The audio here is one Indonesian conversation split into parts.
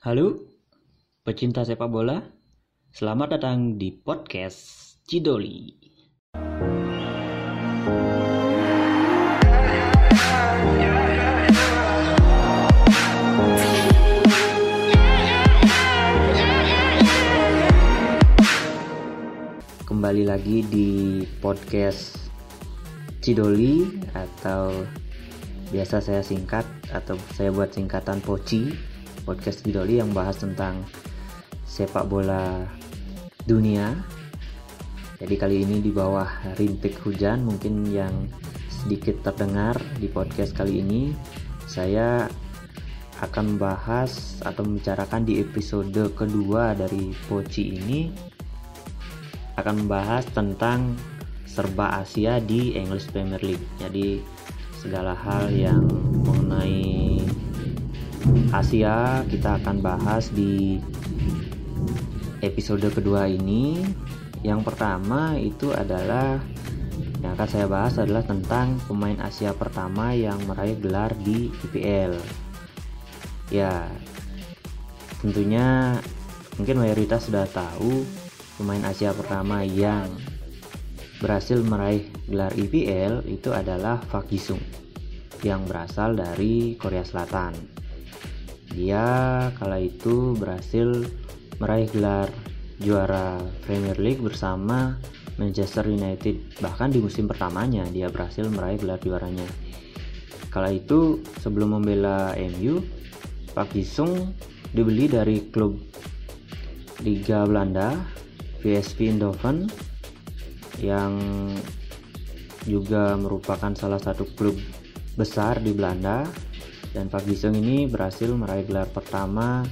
Halo, pecinta sepak bola. Selamat datang di podcast Cidoli. Kembali lagi di podcast Cidoli atau biasa saya singkat atau saya buat singkatan Poci podcast Cidoli yang bahas tentang sepak bola dunia jadi kali ini di bawah rintik hujan mungkin yang sedikit terdengar di podcast kali ini saya akan membahas atau membicarakan di episode kedua dari Poci ini akan membahas tentang serba Asia di English Premier League. Jadi segala hal yang mengenai Asia kita akan bahas di episode kedua ini. Yang pertama itu adalah yang akan saya bahas adalah tentang pemain Asia pertama yang meraih gelar di IPL. Ya, tentunya mungkin mayoritas sudah tahu pemain Asia pertama yang berhasil meraih gelar IPL itu adalah Park Ji-sung yang berasal dari Korea Selatan. Dia kala itu berhasil meraih gelar juara Premier League bersama Manchester United. Bahkan di musim pertamanya dia berhasil meraih gelar juaranya. Kala itu sebelum membela MU, Park Ji-sung dibeli dari klub Liga Belanda VSV Eindhoven yang juga merupakan salah satu klub besar di Belanda dan Pak Gisung ini berhasil meraih gelar pertama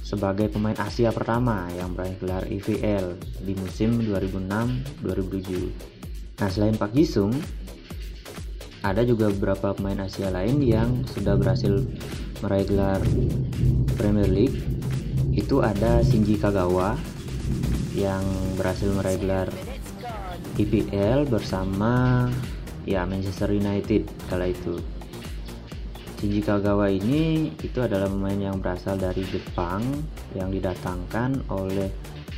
sebagai pemain Asia pertama yang meraih gelar IVL di musim 2006-2007. Nah selain Pak Jisung, ada juga beberapa pemain Asia lain yang sudah berhasil meraih gelar Premier League. Itu ada Shinji Kagawa yang berhasil meraih gelar IPL bersama ya Manchester United kala itu. Shinji Kagawa ini itu adalah pemain yang berasal dari Jepang yang didatangkan oleh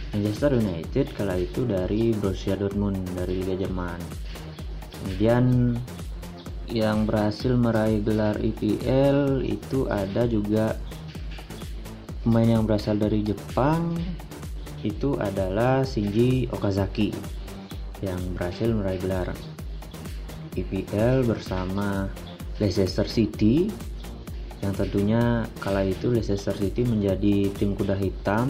Manchester United kala itu dari Borussia Dortmund dari Liga Jerman. Kemudian yang berhasil meraih gelar IPL itu ada juga pemain yang berasal dari Jepang itu adalah Shinji Okazaki yang berhasil meraih gelar IPL bersama Leicester City. Yang tentunya kala itu Leicester City menjadi tim kuda hitam.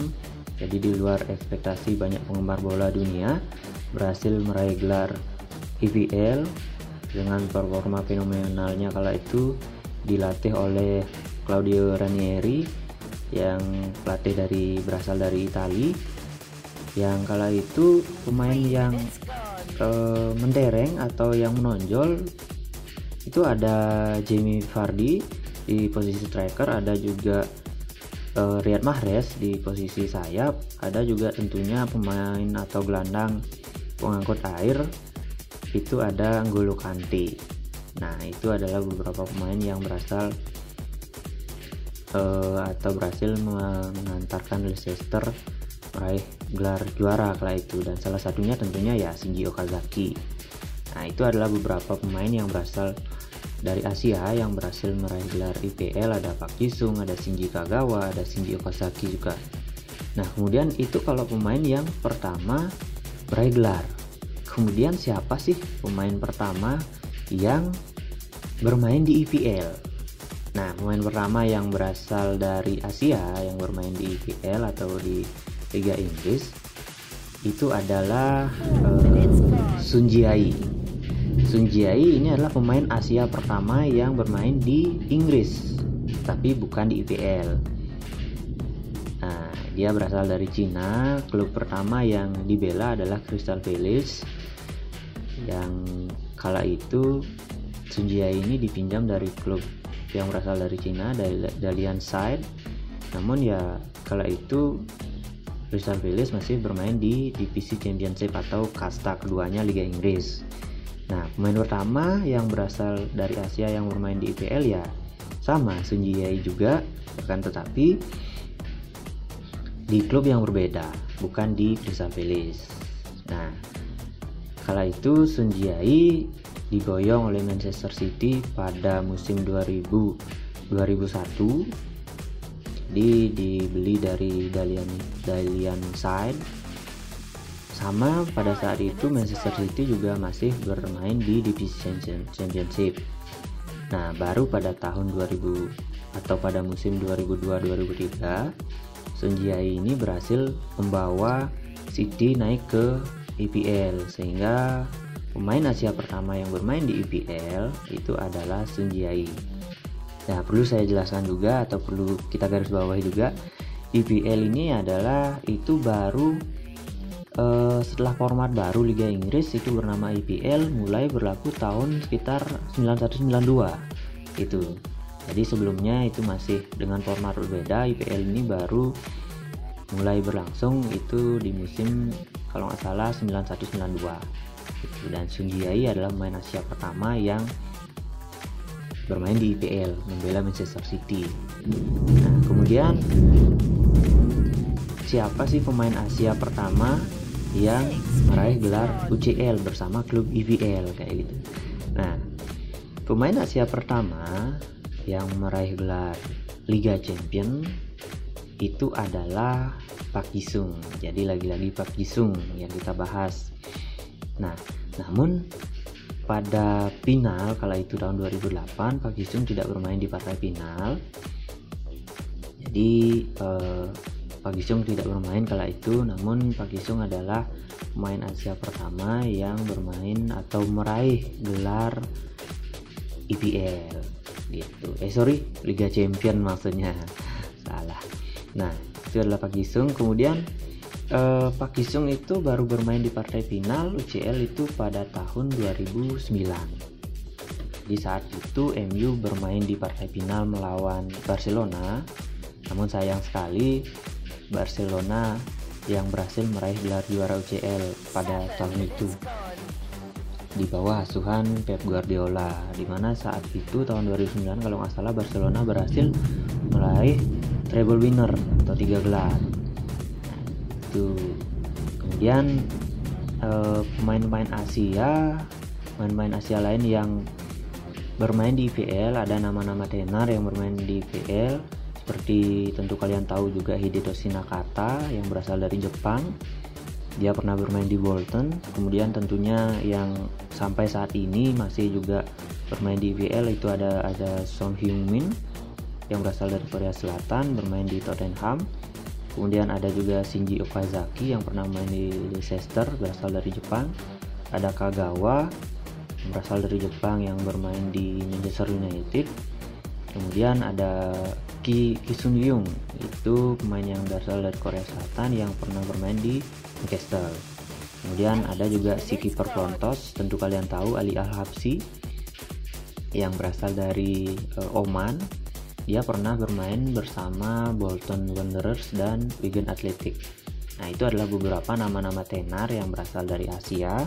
Jadi di luar ekspektasi banyak penggemar bola dunia berhasil meraih gelar IPL dengan performa fenomenalnya kala itu dilatih oleh Claudio Ranieri yang pelatih dari berasal dari Italia yang kala itu pemain yang uh, mendereng atau yang menonjol itu ada Jamie Vardy di posisi striker ada juga uh, Riyad Mahrez di posisi sayap ada juga tentunya pemain atau gelandang pengangkut air. Itu ada N'Golo Kante nah itu adalah beberapa pemain yang berasal uh, atau berhasil mengantarkan Leicester meraih gelar juara kala itu. Dan salah satunya tentunya ya Shinji Okazaki. Nah, itu adalah beberapa pemain yang berasal dari Asia yang berhasil meraih gelar IPL ada Pak Jisung, ada Shinji Kagawa, ada Shinji Okazaki juga. Nah, kemudian itu kalau pemain yang pertama meraih gelar. Kemudian siapa sih pemain pertama yang bermain di IPL? Nah, pemain pertama yang berasal dari Asia yang bermain di IPL atau di Liga Inggris itu adalah uh, Sun Jiai. Sun Jiai ini adalah pemain Asia pertama yang bermain di Inggris, tapi bukan di IPL. Nah, dia berasal dari Cina. Klub pertama yang dibela adalah Crystal Palace. Yang kala itu Sun Jiai ini dipinjam dari klub yang berasal dari Cina dari Dalian Side. Namun ya kala itu Crystal Palace masih bermain di divisi Championship atau kasta keduanya Liga Inggris. Nah, pemain pertama yang berasal dari Asia yang bermain di IPL ya sama Sun Ji juga, akan tetapi di klub yang berbeda, bukan di Crystal Palace. Nah, kala itu Sun Jiai digoyong oleh Manchester City pada musim 2000 2001 di dibeli dari Dalian Dalian Side sama pada saat itu Manchester City juga masih bermain di divisi championship nah baru pada tahun 2000 atau pada musim 2002-2003 Sunjiai ini berhasil membawa City naik ke IPL sehingga pemain Asia pertama yang bermain di IPL itu adalah Sunjiai. Nah, perlu saya jelaskan juga atau perlu kita garis bawahi juga IPL ini adalah itu baru uh, setelah format baru Liga Inggris itu bernama IPL mulai berlaku tahun sekitar 9192 itu jadi sebelumnya itu masih dengan format berbeda IPL ini baru mulai berlangsung itu di musim kalau nggak salah 9192 gitu. dan Sunjiai adalah pemain Asia pertama yang bermain di IPL membela Manchester City. Nah kemudian siapa sih pemain Asia pertama yang meraih gelar UCL bersama klub IPL kayak gitu nah pemain Asia pertama yang meraih gelar Liga Champion itu adalah Pak Jisung. Jadi lagi-lagi Pak Jisung yang kita bahas. Nah, namun pada final kala itu tahun 2008 Pak Jisung tidak bermain di partai final. Jadi eh, Pak Jisung tidak bermain kala itu, namun Pak Jisung adalah pemain Asia pertama yang bermain atau meraih gelar IPL gitu. Eh sorry Liga Champion maksudnya. Salah. Nah itu adalah Pak Gisung kemudian eh, Pak Gisung itu baru bermain di partai final UCL itu pada tahun 2009 di saat itu MU bermain di partai final melawan Barcelona. Namun sayang sekali Barcelona yang berhasil meraih gelar juara UCL pada tahun itu. Di bawah asuhan Pep Guardiola di mana saat itu tahun 2009 kalau nggak salah Barcelona berhasil meraih treble winner atau tiga gelar. Itu. Kemudian eh, pemain-pemain Asia pemain-pemain Asia lain yang bermain di IPL ada nama-nama tenar yang bermain di IPL seperti tentu kalian tahu juga Hidetoshi Nakata yang berasal dari Jepang. Dia pernah bermain di Bolton. Kemudian tentunya yang sampai saat ini masih juga bermain di IPL itu ada ada Song Hyun Min yang berasal dari Korea Selatan bermain di Tottenham. Kemudian ada juga Shinji Okazaki yang pernah main di Leicester berasal dari Jepang. Ada Kagawa yang berasal dari Jepang yang bermain di Manchester United. Kemudian ada Ki Kisun Yung itu pemain yang berasal dari Korea Selatan yang pernah bermain di Newcastle kemudian ada juga si kiper Pontos tentu kalian tahu Ali Al-Habsi yang berasal dari uh, Oman. Dia pernah bermain bersama Bolton Wanderers dan Wigan Athletic. Nah itu adalah beberapa nama-nama tenar yang berasal dari Asia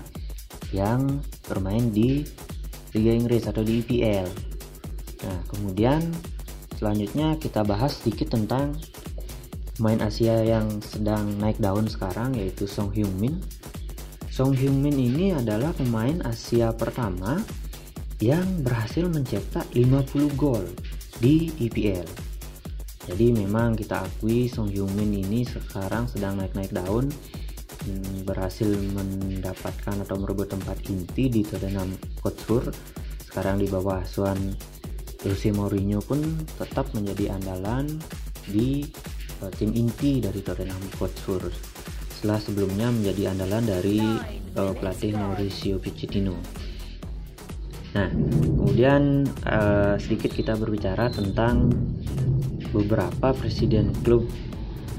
yang bermain di Liga Inggris atau di EPL nah kemudian selanjutnya kita bahas sedikit tentang pemain Asia yang sedang naik daun sekarang yaitu Song Hyun Min. Song Hyun Min ini adalah pemain Asia pertama yang berhasil mencetak 50 gol di EPL. Jadi memang kita akui Song Hyun Min ini sekarang sedang naik-naik daun hmm, berhasil mendapatkan atau merebut tempat inti di Tottenham Hotspur sekarang di bawah asuhan Jose Mourinho pun tetap menjadi andalan di uh, tim inti dari Tottenham Hotspur setelah sebelumnya menjadi andalan dari uh, pelatih Mauricio Pochettino. Nah, kemudian uh, sedikit kita berbicara tentang beberapa presiden klub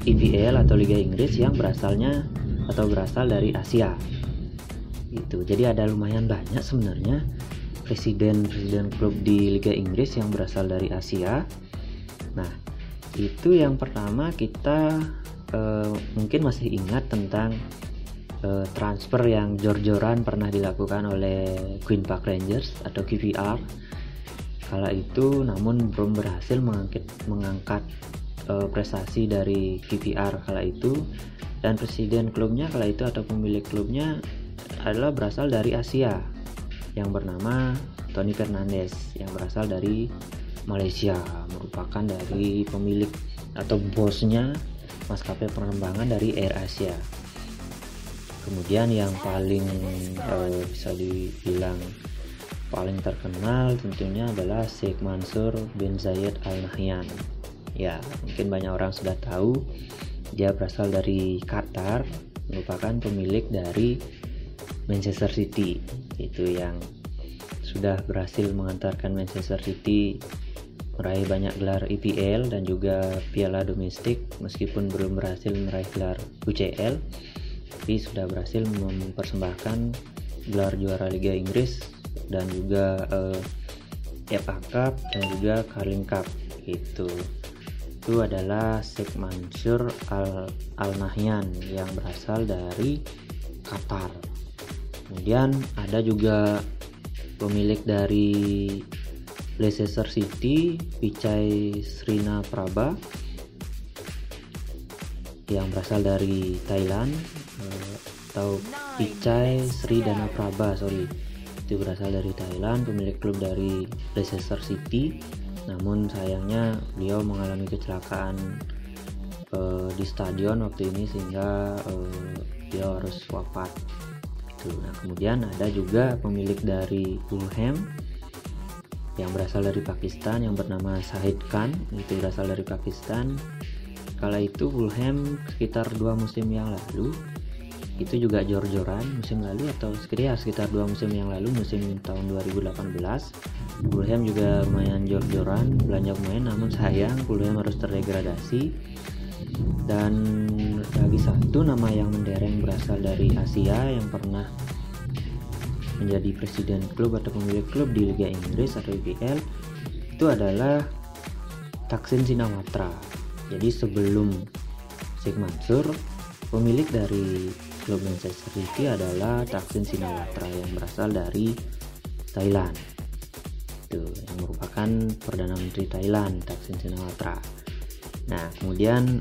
IPL atau Liga Inggris yang berasalnya atau berasal dari Asia. Itu. Jadi ada lumayan banyak sebenarnya presiden-presiden klub di Liga Inggris yang berasal dari Asia. Nah, itu yang pertama kita uh, mungkin masih ingat tentang uh, transfer yang jor-joran pernah dilakukan oleh Queen Park Rangers atau QPR kala itu namun belum berhasil mengangkat, mengangkat uh, prestasi dari KPR kala itu. Dan presiden klubnya kala itu atau pemilik klubnya adalah berasal dari Asia yang bernama Tony Fernandez yang berasal dari Malaysia merupakan dari pemilik atau bosnya maskapai penerbangan dari Air Asia. Kemudian yang paling uh, bisa dibilang paling terkenal tentunya adalah Sheikh Mansur bin Zayed Al Nahyan ya mungkin banyak orang sudah tahu dia berasal dari Qatar merupakan pemilik dari Manchester City itu yang sudah berhasil mengantarkan Manchester City meraih banyak gelar IPL dan juga piala domestik meskipun belum berhasil meraih gelar UCL tapi sudah berhasil mempersembahkan gelar juara Liga Inggris dan juga uh, FA Cup dan juga Carling Cup itu itu adalah Sheikh Mansur Al, Al Nahyan yang berasal dari Qatar kemudian ada juga pemilik dari Leicester City Pichai Srina Prabha yang berasal dari Thailand. Eh, atau Pichai Sri Dana Prabha sorry. Itu berasal dari Thailand pemilik klub dari Leicester City. Namun sayangnya beliau mengalami kecelakaan uh, di stadion waktu ini sehingga uh, beliau harus wafat itu nah kemudian ada juga pemilik dari Fulham yang berasal dari Pakistan yang bernama Sahid Khan itu berasal dari Pakistan. Kala itu Fulham sekitar dua musim yang lalu itu juga jor-joran musim lalu atau sekitar ya, sekitar dua musim yang lalu musim tahun 2018 Fulham juga lumayan jor-joran belanja pemain namun sayang Fulham harus terdegradasi dan lagi satu nama yang mendereng berasal dari Asia yang pernah menjadi presiden klub atau pemilik klub di Liga Inggris atau IPL itu adalah Taksin Sinawatra. Jadi sebelum Sheikh Mansur pemilik dari klub Manchester City adalah Thaksin Shinawatra yang berasal dari Thailand. Itu yang merupakan perdana menteri Thailand Thaksin Shinawatra nah kemudian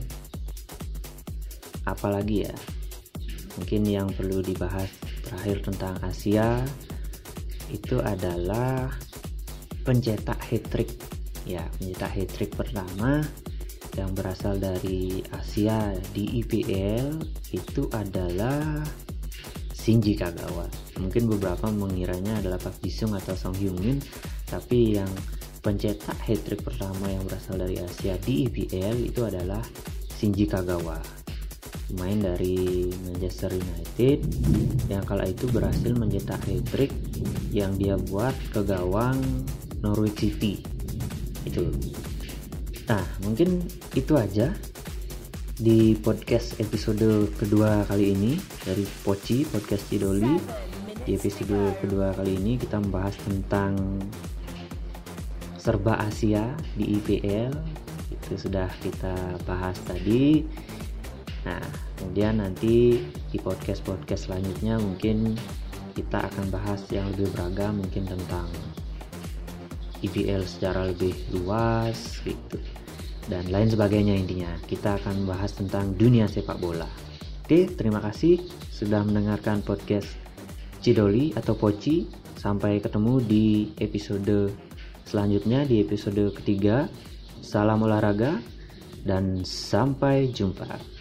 apalagi ya mungkin yang perlu dibahas terakhir tentang Asia itu adalah pencetak hat trick ya pencetak hat trick pertama yang berasal dari Asia di IPL itu adalah Shinji Kagawa. Mungkin beberapa mengiranya adalah Pak Jisung atau Song Hyun Min, tapi yang pencetak hat trick pertama yang berasal dari Asia di IPL itu adalah Shinji Kagawa. Pemain dari Manchester United yang kala itu berhasil mencetak hat trick yang dia buat ke gawang Norwich City. Itu Nah, mungkin itu aja di podcast episode kedua kali ini dari Poci Podcast Cidoli. Di episode kedua kali ini kita membahas tentang serba Asia di IPL. Itu sudah kita bahas tadi. Nah, kemudian nanti di podcast-podcast selanjutnya mungkin kita akan bahas yang lebih beragam mungkin tentang IPL secara lebih luas gitu dan lain sebagainya intinya. Kita akan membahas tentang dunia sepak bola. Oke, terima kasih sudah mendengarkan podcast Cidoli atau Poci. Sampai ketemu di episode selanjutnya di episode ketiga. Salam olahraga dan sampai jumpa.